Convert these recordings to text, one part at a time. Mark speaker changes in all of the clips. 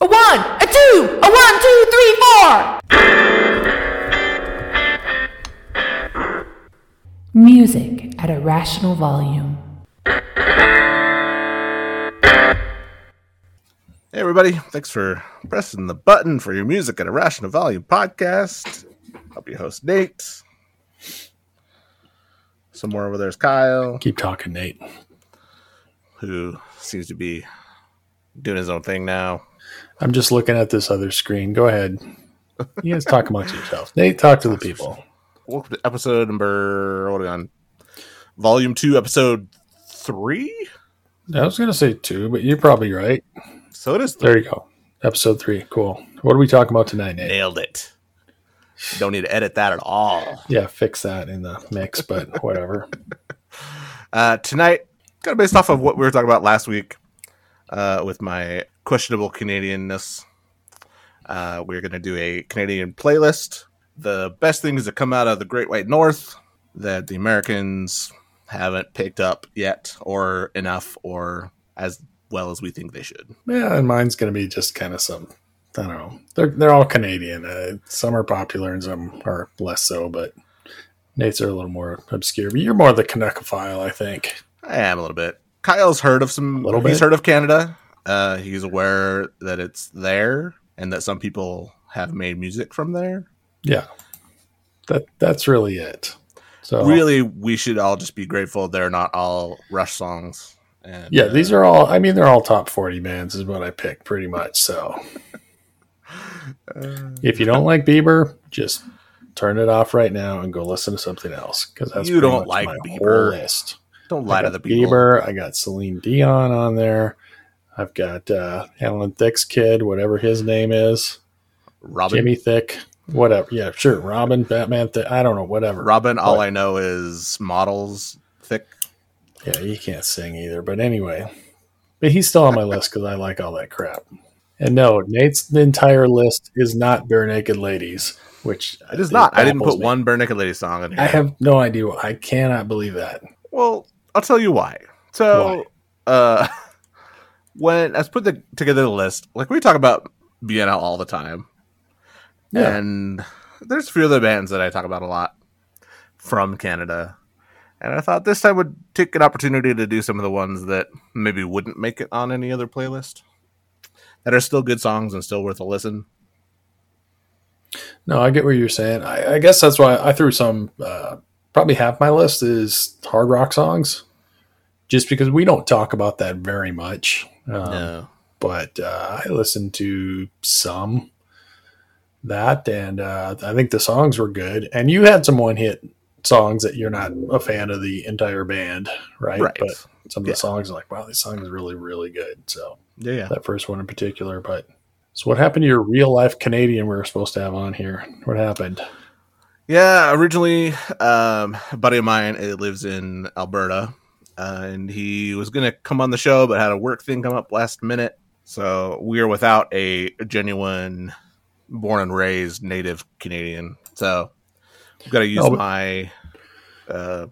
Speaker 1: A one, a two, a one, two, three, four. Music at a rational volume.
Speaker 2: Hey, everybody. Thanks for pressing the button for your music at a rational volume podcast. I'll be your host, Nate. Somewhere over there's Kyle,
Speaker 3: Keep talking, Nate.
Speaker 2: who seems to be doing his own thing now.
Speaker 3: I'm just looking at this other screen. Go ahead. You guys talk amongst yourselves. Nate, talk to the people.
Speaker 2: Welcome to episode number, what are we on? Volume 2, episode 3?
Speaker 3: I was going to say two, but you're probably right.
Speaker 2: So it is.
Speaker 3: There you go. Episode three. Cool. What are we talking about tonight, Nate?
Speaker 2: Nailed it. Don't need to edit that at all.
Speaker 3: Yeah, fix that in the mix, but whatever.
Speaker 2: Uh, tonight, kind of based off of what we were talking about last week uh, with my questionable Canadianness, uh, we're going to do a Canadian playlist. The best things that come out of the Great White North that the Americans haven't picked up yet, or enough, or as well as we think they should.
Speaker 3: Yeah, and mine's going to be just kind of some. I don't know. They're they're all Canadian. Uh, some are popular and some are less so, but Nate's are a little more obscure. But you're more the Canuckophile, I think.
Speaker 2: I am a little bit. Kyle's heard of some.
Speaker 3: Little bit.
Speaker 2: he's heard of Canada. Uh, he's aware that it's there and that some people have made music from there.
Speaker 3: Yeah, that that's really it. So
Speaker 2: really we should all just be grateful they're not all rush songs and
Speaker 3: Yeah, these are all. I mean, they're all top forty bands, is what I picked pretty much. So, if you don't like Bieber, just turn it off right now and go listen to something else because that's
Speaker 2: You don't like
Speaker 3: my
Speaker 2: Bieber.
Speaker 3: whole list.
Speaker 2: don't lie to the people
Speaker 3: Bieber. I got Celine Dion on there. I've got uh, Alan Thicke's kid, whatever his name is,
Speaker 2: robin
Speaker 3: Jimmy Thicke, whatever. Yeah, sure. Robin, Batman. Thicke, I don't know, whatever.
Speaker 2: robin all i know is models thick
Speaker 3: Yeah, he can't sing either. But anyway, but he's still on my list because I like all that crap. And no, Nate's entire list is not Barenaked Ladies, which
Speaker 2: it is not i didn't put
Speaker 3: me.
Speaker 2: one bare naked lady song in here
Speaker 3: I have no idea. I cannot believe that.
Speaker 2: well i'll tell you why so uh when i was put the, together the list like we talk about vienna all the time
Speaker 3: Yeah,
Speaker 2: and there's a few other bands that I talk about a lot from Canada. And I thought this time would take an opportunity to do some of the ones that maybe wouldn't make it on any other playlist that are still good songs and still worth a listen.
Speaker 3: no, I get what you're saying. I, I guess that's why I threw some. Uh, probably half my list is hard rock songs, just because we don't talk about that very much. Um,
Speaker 2: no.
Speaker 3: but uh, I listened to some that, and uh, I think the songs were good. And you had some one hit songs that you're not a fan of the entire band, right?
Speaker 2: Right.
Speaker 3: But some of
Speaker 2: Yeah.
Speaker 3: the songs are like, wow, this song is really, really good. So
Speaker 2: Yeah, yeah.
Speaker 3: that first one in particular. But so what happened to your real life Canadian we were supposed to have on here? What happened?
Speaker 2: Yeah, originally, um, a buddy of mine uh, lives in Alberta, uh, and he was going to come on the show, but had a work thing come up last minute. So we are without a genuine born and raised native Canadian. So we've got to use
Speaker 3: but-
Speaker 2: my uh,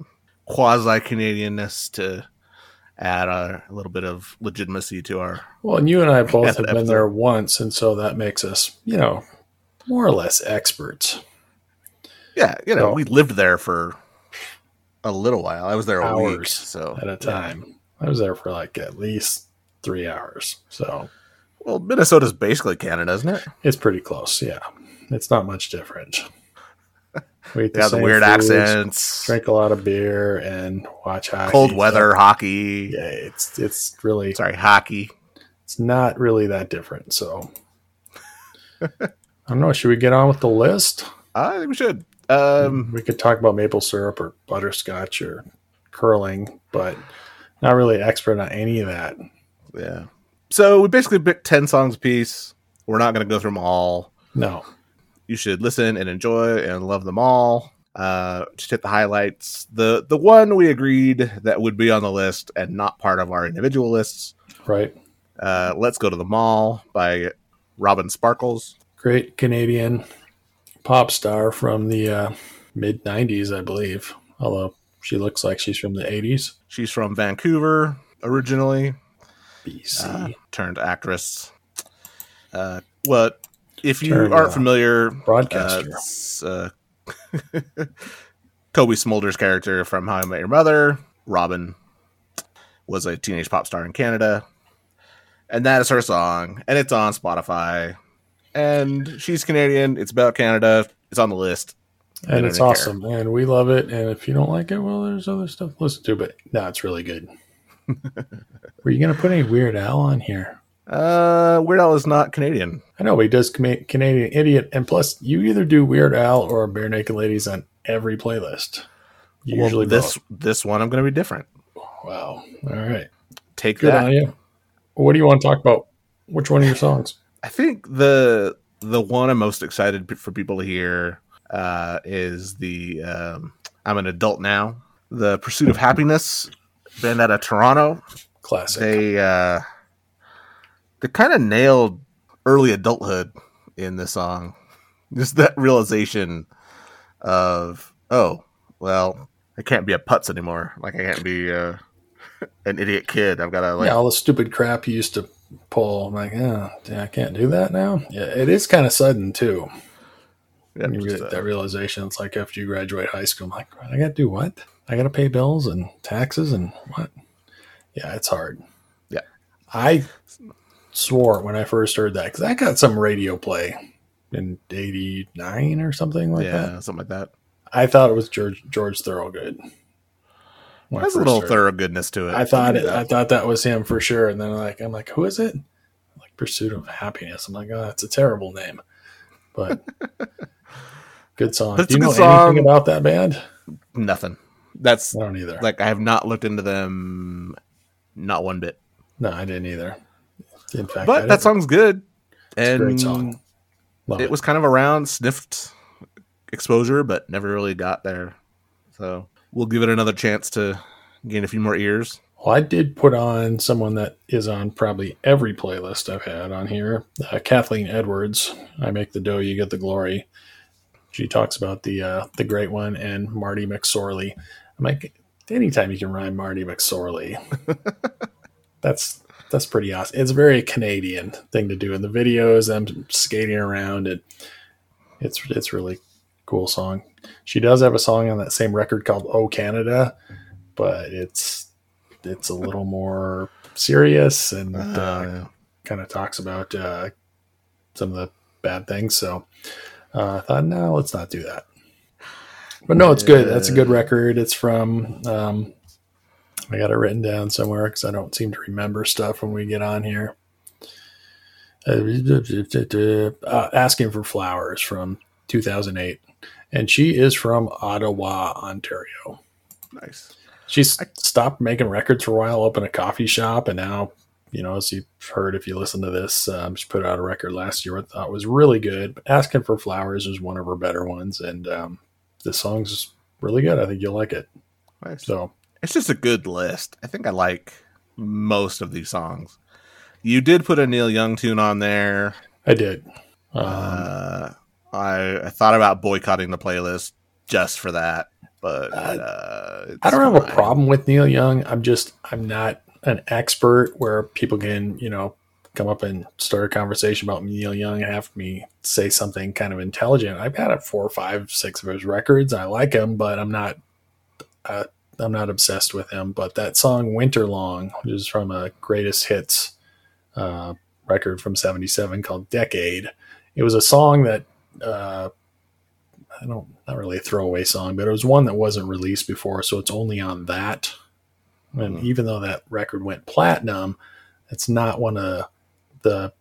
Speaker 2: quasi Canadianness to add a, a little bit of legitimacy to our.
Speaker 3: Well, and you and I both have been there once, and so that makes us, you know, more or less experts.
Speaker 2: Yeah, you know,
Speaker 3: So-
Speaker 2: we lived there for a little while. I was there a week,
Speaker 3: Hours
Speaker 2: so
Speaker 3: at a time. I was there for like at least three hours. So
Speaker 2: Well, Minnesota's basically Canada, isn't it?
Speaker 3: it's pretty close. Yeah. It's not much different. We
Speaker 2: have the weird
Speaker 3: foods,
Speaker 2: accents,
Speaker 3: Drink a lot of beer and watch hockey.
Speaker 2: cold
Speaker 3: so-
Speaker 2: weather, hockey.
Speaker 3: yeah, it's it's really
Speaker 2: Sorry, hockey.
Speaker 3: it's not really that different. So I don't know. Should we get on with the list?
Speaker 2: I think we should. Um,
Speaker 3: we could talk about maple syrup or butterscotch or curling, but not really expert on any of that.
Speaker 2: yeah. So we basically picked ten songs a piece. We're not going to go through them all.
Speaker 3: No.
Speaker 2: You should listen and enjoy and love them all. Uh, just hit the highlights. The the one we agreed that would be on the list and not part of our individual lists.
Speaker 3: Right.
Speaker 2: Uh, Let's go to the mall by Robin Sparkles.
Speaker 3: Great Canadian pop star from the uh, mid 90s, I believe. Although she looks like she's from the 80s.
Speaker 2: She's from Vancouver originally.
Speaker 3: BC.
Speaker 2: uh, turned actress. Uh, well, if you
Speaker 3: Turn,
Speaker 2: aren't
Speaker 3: uh,
Speaker 2: familiar, uh,
Speaker 3: broadcaster.
Speaker 2: uh, Cobie Smulders' character from How I Met Your Mother, Robin, was a teenage pop star in Canada, and that is her song, and it's on Spotify. And she's Canadian. It's about Canada. It's on the list.
Speaker 3: and it's
Speaker 2: don't care.
Speaker 3: awesome, and we love it. And if you don't like it, well, there's other stuff to listen to. But no, it's really good. Were you gonna put any Weird Al on here?
Speaker 2: Uh, Weird Al is not Canadian.
Speaker 3: I know but he does Com- Canadian Idiot, and plus, you either do Weird Al or Barenaked Ladies on every playlist.
Speaker 2: Well,
Speaker 3: Usually,
Speaker 2: this
Speaker 3: both.
Speaker 2: this one I'm going to be different.
Speaker 3: Wow. All right.
Speaker 2: Take
Speaker 3: Good
Speaker 2: that.
Speaker 3: on you. What do you want to talk about? Which one of your songs?
Speaker 2: I think the the one I'm most excited for people to hear uh, is the um, "I'm an Adult Now." The Pursuit of Happiness band out of Toronto.
Speaker 3: Classic.
Speaker 2: They uh, they kind of nailed early adulthood in this song. Just that realization of oh well, I can't be a putz anymore. Like I can't be uh, an idiot kid. I've got to like
Speaker 3: yeah, all the stupid crap you used to pull. I'm like, oh, yeah, I can't do that now. Yeah, it is kind of sudden too.
Speaker 2: yeah,
Speaker 3: you get
Speaker 2: uh,
Speaker 3: that realization, it's like after you graduate high school, I'm like, I got to do what? I got to pay bills and taxes and what? Yeah, it's hard.
Speaker 2: Yeah.
Speaker 3: I swore when I first heard that because I got some radio play in '89 or something like
Speaker 2: yeah,
Speaker 3: that.
Speaker 2: something like that.
Speaker 3: I thought it was George George Thorogood. When
Speaker 2: Has a little
Speaker 3: it.
Speaker 2: thorough goodness to it.
Speaker 3: I thought it, I
Speaker 2: that.
Speaker 3: thought that was him for sure, and then like I'm like, who is it? Like Pursuit of Happiness. I'm like, oh, that's a terrible name, but good song.
Speaker 2: That's
Speaker 3: Do you know
Speaker 2: song.
Speaker 3: anything about that band?
Speaker 2: nothing. That's
Speaker 3: I don't either.
Speaker 2: like I have not looked into them, not one bit.
Speaker 3: no, I didn't either. In fact,
Speaker 2: But that song's good,
Speaker 3: It's a
Speaker 2: and
Speaker 3: great song. Love
Speaker 2: it was kind of around, sniffed exposure, but never really got there. So we'll give it another chance to gain a few more ears.
Speaker 3: Well, I did put on someone that is on probably every playlist I've had on here. Uh, Kathleen Edwards. I make the dough, you get the glory. She talks about the uh, the great one and Marty McSorley. I'm like, anytime you can rhyme Marty McSorley, that's that's pretty awesome. It's a very Canadian thing to do in the videos. I'm skating around and it's it's really cool song. She does have a song on that same record called "Oh Canada," but it's it's a little more serious and uh,
Speaker 2: Uh,
Speaker 3: kind of talks about uh, some of the bad things. So uh, I thought, no, let's not do that. But no, it's good. That's a good record. It's from. Um, I got it written down somewhere because I don't seem to remember stuff when we get on here. Uh, asking for flowers from 2008, and she is from Ottawa, Ontario.
Speaker 2: nice.
Speaker 3: She's stopped making records for a while, opened a coffee shop, and now, you know, as you've heard if you listen to this, um, she put out a record last year I thought was really good. But Asking for Flowers is one of her better ones, and um, this song's really good. I think you'll like it.
Speaker 2: Nice.
Speaker 3: So,
Speaker 2: It's just a good list. I think I like most of these songs. You did put a Neil Young tune on there.
Speaker 3: I did. Um,
Speaker 2: Uh, I, I thought about boycotting the playlist just for that, but uh, it's
Speaker 3: I don't have a problem with Neil Young. I'm just, I'm not an expert where people can, you know, come up and start a conversation about Neil Young and have me say something kind of intelligent. I've had four, five, six of his records. I like him, but I'm not, uh, I'm not obsessed with him. But that song "Winter Long," which is from a greatest hits uh, record from '77 called "Decade," it was a song that uh, I don't, not really a throwaway song, but it was one that wasn't released before, so it's only on that. And
Speaker 2: Hmm.
Speaker 3: even though that record went platinum, it's not one of the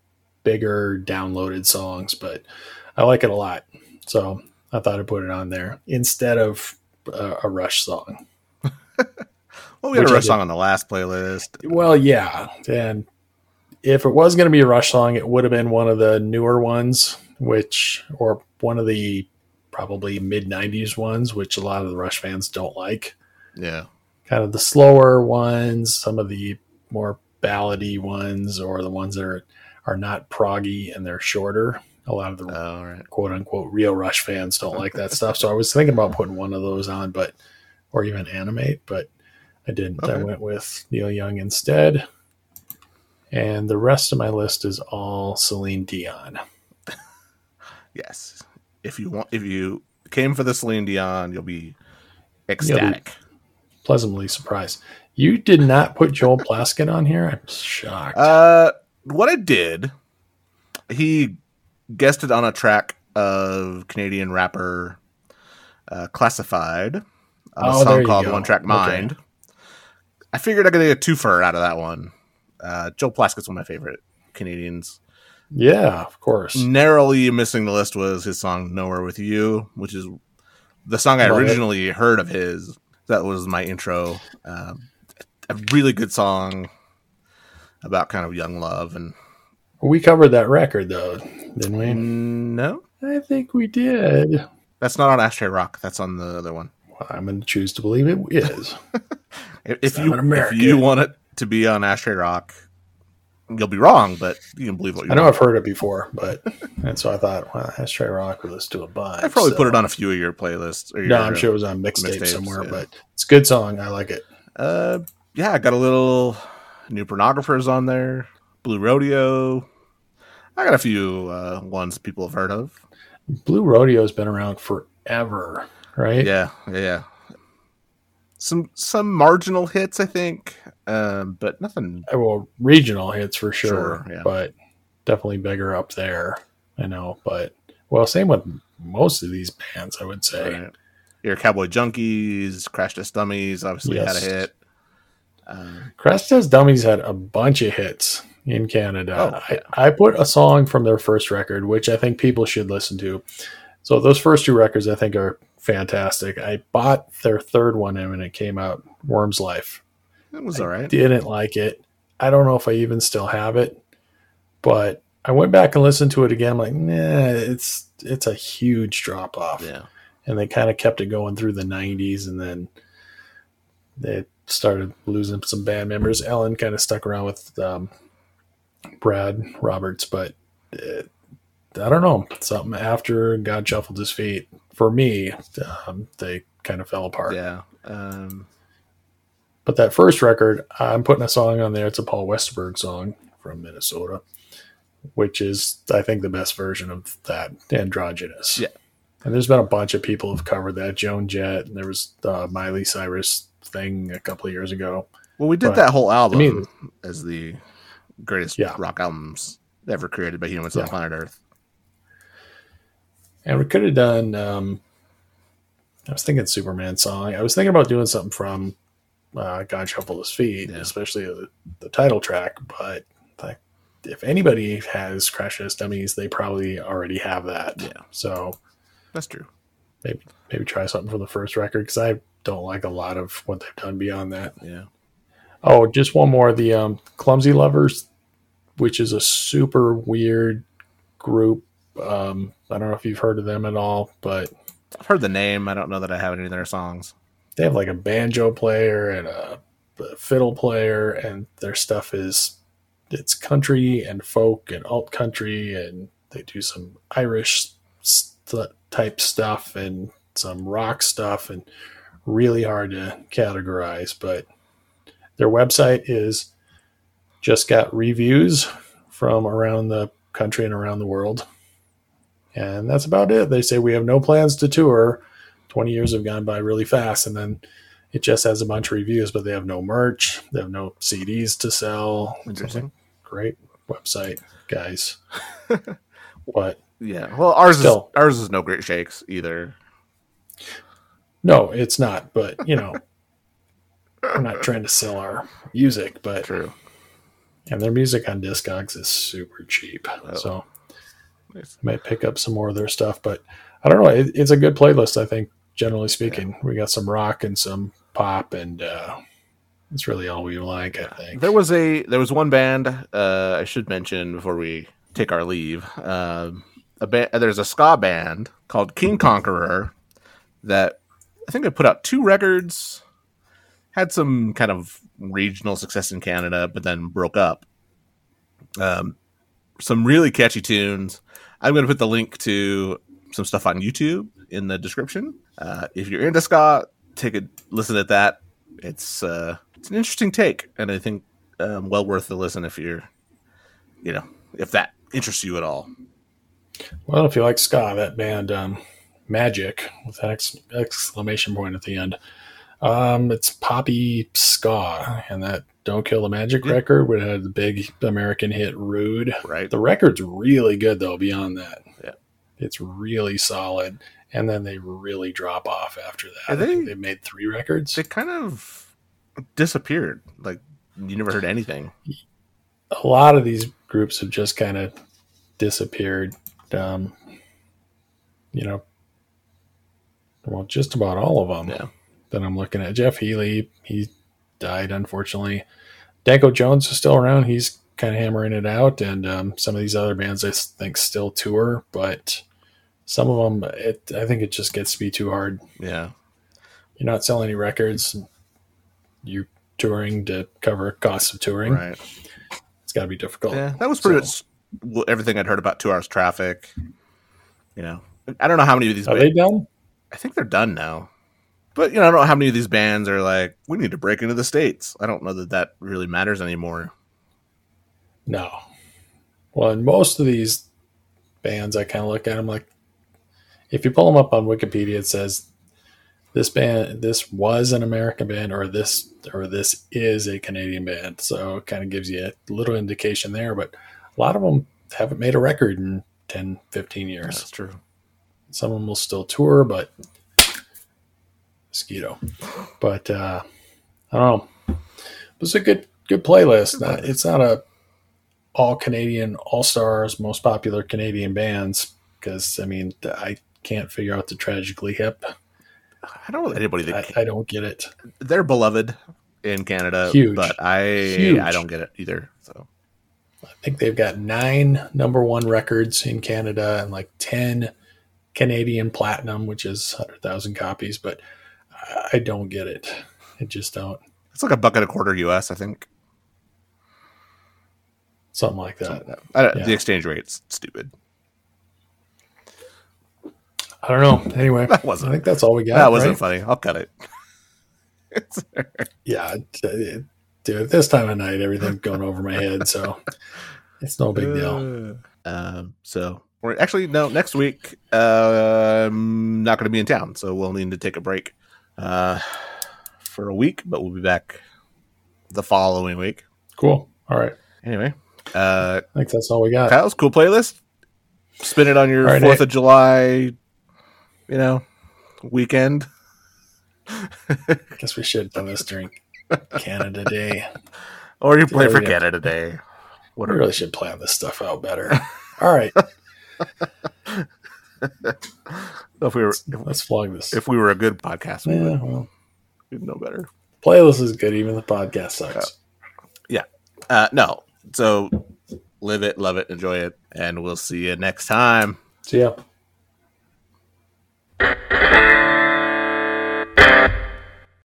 Speaker 3: bigger downloaded songs, but I like it a lot. So I thought I'd put it on there instead of uh, a Rush song.
Speaker 2: Well, we had a Rush song on the last playlist.
Speaker 3: Well, yeah. And if it was going to be a Rush song, it would have been one of the newer ones, which, or one of the probably mid 90s ones, which a lot of the Rush fans don't like.
Speaker 2: Yeah.
Speaker 3: Kind of the slower ones, some of the more ballady ones, or the ones that are, are not proggy and they're shorter. A lot of the oh,
Speaker 2: All right.
Speaker 3: quote unquote real Rush fans don't like that stuff. So I was thinking about putting one of those on, but or even animate, but I didn't. I went with Neil Young instead. and the rest of my list is all Celine Dion.
Speaker 2: Yes. If you want, if you came for the Celine Dion, you'll be ecstatic.
Speaker 3: Pleasantly surprised. You did not put Joel Plaskett on here. I'm shocked.
Speaker 2: Uh, what I did, he guested on a track of Canadian rapper uh, Classified on a
Speaker 3: Oh, there
Speaker 2: song called
Speaker 3: go.
Speaker 2: One Track
Speaker 3: Okay.
Speaker 2: Mind. I figured I could get a twofer out of that one. Uh, Joel Plaskett's one of my favorite Canadians.
Speaker 3: Yeah, of course.
Speaker 2: Narrowly missing the list was his song "Nowhere with You," which is the song I
Speaker 3: Love it.
Speaker 2: originally heard of his. That was my intro. Um, a really good song about kind of young love and
Speaker 3: We covered that record though, didn't we?
Speaker 2: no,
Speaker 3: I think we did.
Speaker 2: that's not on Ashtray Rock. That's on the other one.
Speaker 3: Well, I'm going to choose to believe it is.
Speaker 2: If, if you if you want it to be on Ashtray Rock, you'll be wrong, but you can believe what you
Speaker 3: I know. I've heard it before, but and so I thought, well, Ashtray Rock will listen to a bunch.
Speaker 2: I probably
Speaker 3: so-
Speaker 2: put it on a few of your playlists. Or your,
Speaker 3: No, I'm sure it was on mixtape
Speaker 2: mixtapes,
Speaker 3: somewhere,
Speaker 2: yeah.
Speaker 3: but it's a good song. I like it.
Speaker 2: Uh, yeah, I got a little new pornographers on there. Blue Rodeo. I got a few uh, ones people have heard of.
Speaker 3: Blue Rodeo's been around forever, right?
Speaker 2: Yeah, yeah, yeah. Some some marginal hits, I think, um, but nothing.
Speaker 3: Uh, Well, regional hits for sure,
Speaker 2: Sure, yeah.
Speaker 3: but definitely bigger up there. I know, but well, same with most of these bands, I would say.
Speaker 2: Right. Your Cowboy Junkies, Crash Test Dummies, obviously
Speaker 3: Yes.
Speaker 2: had a hit. Um,
Speaker 3: Crash Test Dummies had a bunch of hits in Canada.
Speaker 2: Oh, yeah.
Speaker 3: I, I put a song from their first record, which I think people should listen to. So those first two records, I think, are fantastic. I bought their third one and when it came out, Worm's Life.
Speaker 2: it was all right.
Speaker 3: Didn't like it. I don't know if I even still have it, but I went back and listened to it again. I'm like, nah, it's it's a huge drop off.
Speaker 2: Yeah,
Speaker 3: And they kind of kept it going through the 90s, and then they started losing some band members. Ellen kind of stuck around with um, Brad Roberts, but uh, I don't know. Something after God shuffled his feet, for me, um, they kind of fell apart.
Speaker 2: yeah. Um,
Speaker 3: But that first record, I'm putting a song on there. It's a Paul Westerberg song from Minnesota, which is, I think, the best version of that androgynous.
Speaker 2: Yeah.
Speaker 3: And there's been a bunch of people who've covered that. Joan Jett, and there was the Miley Cyrus thing a couple of years ago.
Speaker 2: well, we did
Speaker 3: But
Speaker 2: that whole album
Speaker 3: me-
Speaker 2: as the greatest
Speaker 3: Yeah.
Speaker 2: rock albums ever created by humans on planet Earth.
Speaker 3: And we could have done, um, I was thinking Superman song. I was thinking about doing something from uh, God Shuffled His Feet,
Speaker 2: Yeah.
Speaker 3: especially the, the title track. But like, if anybody has Crash Test Dummies, they probably already have that.
Speaker 2: Yeah.
Speaker 3: So
Speaker 2: That's true.
Speaker 3: maybe maybe try something from the first record because I don't like a lot of what they've done beyond that.
Speaker 2: Yeah.
Speaker 3: Oh, just one more. The um, Clumsy Lovers, which is a super weird group. Um, I don't know if you've heard of them at all, but
Speaker 2: I've heard the name. I don't know that I have any of their songs.
Speaker 3: they have like a banjo player and a, a fiddle player, and their stuff is it's country and folk and alt country, and they do some Irish st- type stuff and some rock stuff, and really hard to categorize. But their website is just got reviews from around the country and around the world. And that's about it. They say we have no plans to tour. 20 years have gone by really fast. And then it just has a bunch of reviews, but they have no merch. They have no CDs to sell.
Speaker 2: Interesting.
Speaker 3: Great website, guys. but
Speaker 2: Yeah. Well, ours
Speaker 3: Still.
Speaker 2: is ours is no great shakes either.
Speaker 3: no, it's not. But, you know, I'm not trying to sell our music, but
Speaker 2: True.
Speaker 3: and their music on Discogs is super cheap.
Speaker 2: Oh.
Speaker 3: So Might pick up some more of their stuff. But I don't know. It, it's a good playlist, I think, generally speaking. We got some rock and some pop, and uh, it's really all we like, I think.
Speaker 2: There was a there was one band uh, I should mention before we take our leave. Um, a ba- there's a ska band called King Conqueror that I think they put out two records, had some kind of regional success in Canada, but then broke up. Um, some really catchy tunes. I'm going to put the link to some stuff on YouTube in the description. Uh, if you're into ska, take a listen at that. It's uh, it's an interesting take, and I think um, well worth the listen if you're you know, if that interests you at all.
Speaker 3: Well, if you like ska, that band um, Magic with an ex- exclamation point at the end. Um, it's poppy ska, and that "Don't Kill the Magic" record would have the big American hit "Rude."
Speaker 2: Right.
Speaker 3: The record's really good though. Beyond that,
Speaker 2: Yeah.
Speaker 3: it's really solid. And then they really drop off after that.
Speaker 2: Are
Speaker 3: I think
Speaker 2: they-
Speaker 3: they made three records.
Speaker 2: They kind of disappeared. Like you never heard anything.
Speaker 3: a lot of these groups have just kind of disappeared. Um, you know, well, just about all of them
Speaker 2: Yeah.
Speaker 3: That I'm looking at. Jeff Healey, he died unfortunately. Danko Jones is still around. He's kind of hammering it out, and um, some of these other bands I think still tour, but some of them, it I think it just gets to be too hard.
Speaker 2: Yeah.
Speaker 3: You're not selling any records. You're touring to cover costs of touring.
Speaker 2: Right.
Speaker 3: It's got to be difficult.
Speaker 2: Yeah. That was pretty
Speaker 3: So-
Speaker 2: much everything I'd heard about two hours traffic. You know, I don't know how many of these.
Speaker 3: Are they done?
Speaker 2: I think they're done now. But you know, I don't know how many of these bands are like, we need to break into the states. I don't know that that really matters anymore.
Speaker 3: No. Well, in most of these bands, I kind of look at them like, if you pull them up on Wikipedia, it says this band, this was an American band, or this, or this is a Canadian band. So it kind of gives you a little indication there. But a lot of them haven't made a record in 10, 15 years.
Speaker 2: That's true.
Speaker 3: Some of them will still tour, but mosquito. But uh, I don't know. It was a good good playlist. Not, it's not a all Canadian all stars most popular Canadian bands because I mean I can't figure out the tragically hip.
Speaker 2: I don't know anybody
Speaker 3: I,
Speaker 2: that
Speaker 3: I don't get it.
Speaker 2: they're beloved in Canada,
Speaker 3: Huge.
Speaker 2: but I
Speaker 3: Huge.
Speaker 2: I don't get it either. So
Speaker 3: I think they've got nine number one records in Canada and like ten Canadian platinum, which is hundred thousand copies. But I- don't get it. I just don't.
Speaker 2: it's like a buck and a quarter US, I think.
Speaker 3: Something like that.
Speaker 2: Something like that. I
Speaker 3: Yeah.
Speaker 2: The exchange rate's stupid.
Speaker 3: I don't know. Anyway,
Speaker 2: That wasn't-
Speaker 3: I think that's all we got.
Speaker 2: that wasn't
Speaker 3: right?
Speaker 2: funny. I'll cut it.
Speaker 3: Yeah, d- dude. This time of night, everything's going over my head, so it's no big deal.
Speaker 2: Um, so we're actually no next week. Uh, I'm not going to be in town, so we'll need to take a break uh, for a week, but we'll be back the following week.
Speaker 3: Cool. All right.
Speaker 2: Anyway, uh,
Speaker 3: I think that's all we got.
Speaker 2: Kyle's cool playlist. Spin it on your Fourth
Speaker 3: Nate.
Speaker 2: of July, you know, weekend.
Speaker 3: I guess we should have done this during Canada Day.
Speaker 2: Or you play for Canada Day.
Speaker 3: We really should plan this stuff out better. All right,
Speaker 2: If we were if,
Speaker 3: let's flog this.
Speaker 2: if we were a good podcast, we
Speaker 3: yeah,
Speaker 2: would
Speaker 3: well,
Speaker 2: we'd know better.
Speaker 3: playlist is good. Even the podcast sucks. Yeah.
Speaker 2: Uh, no. So live it, love it, enjoy it, and we'll see you next time.
Speaker 3: See ya.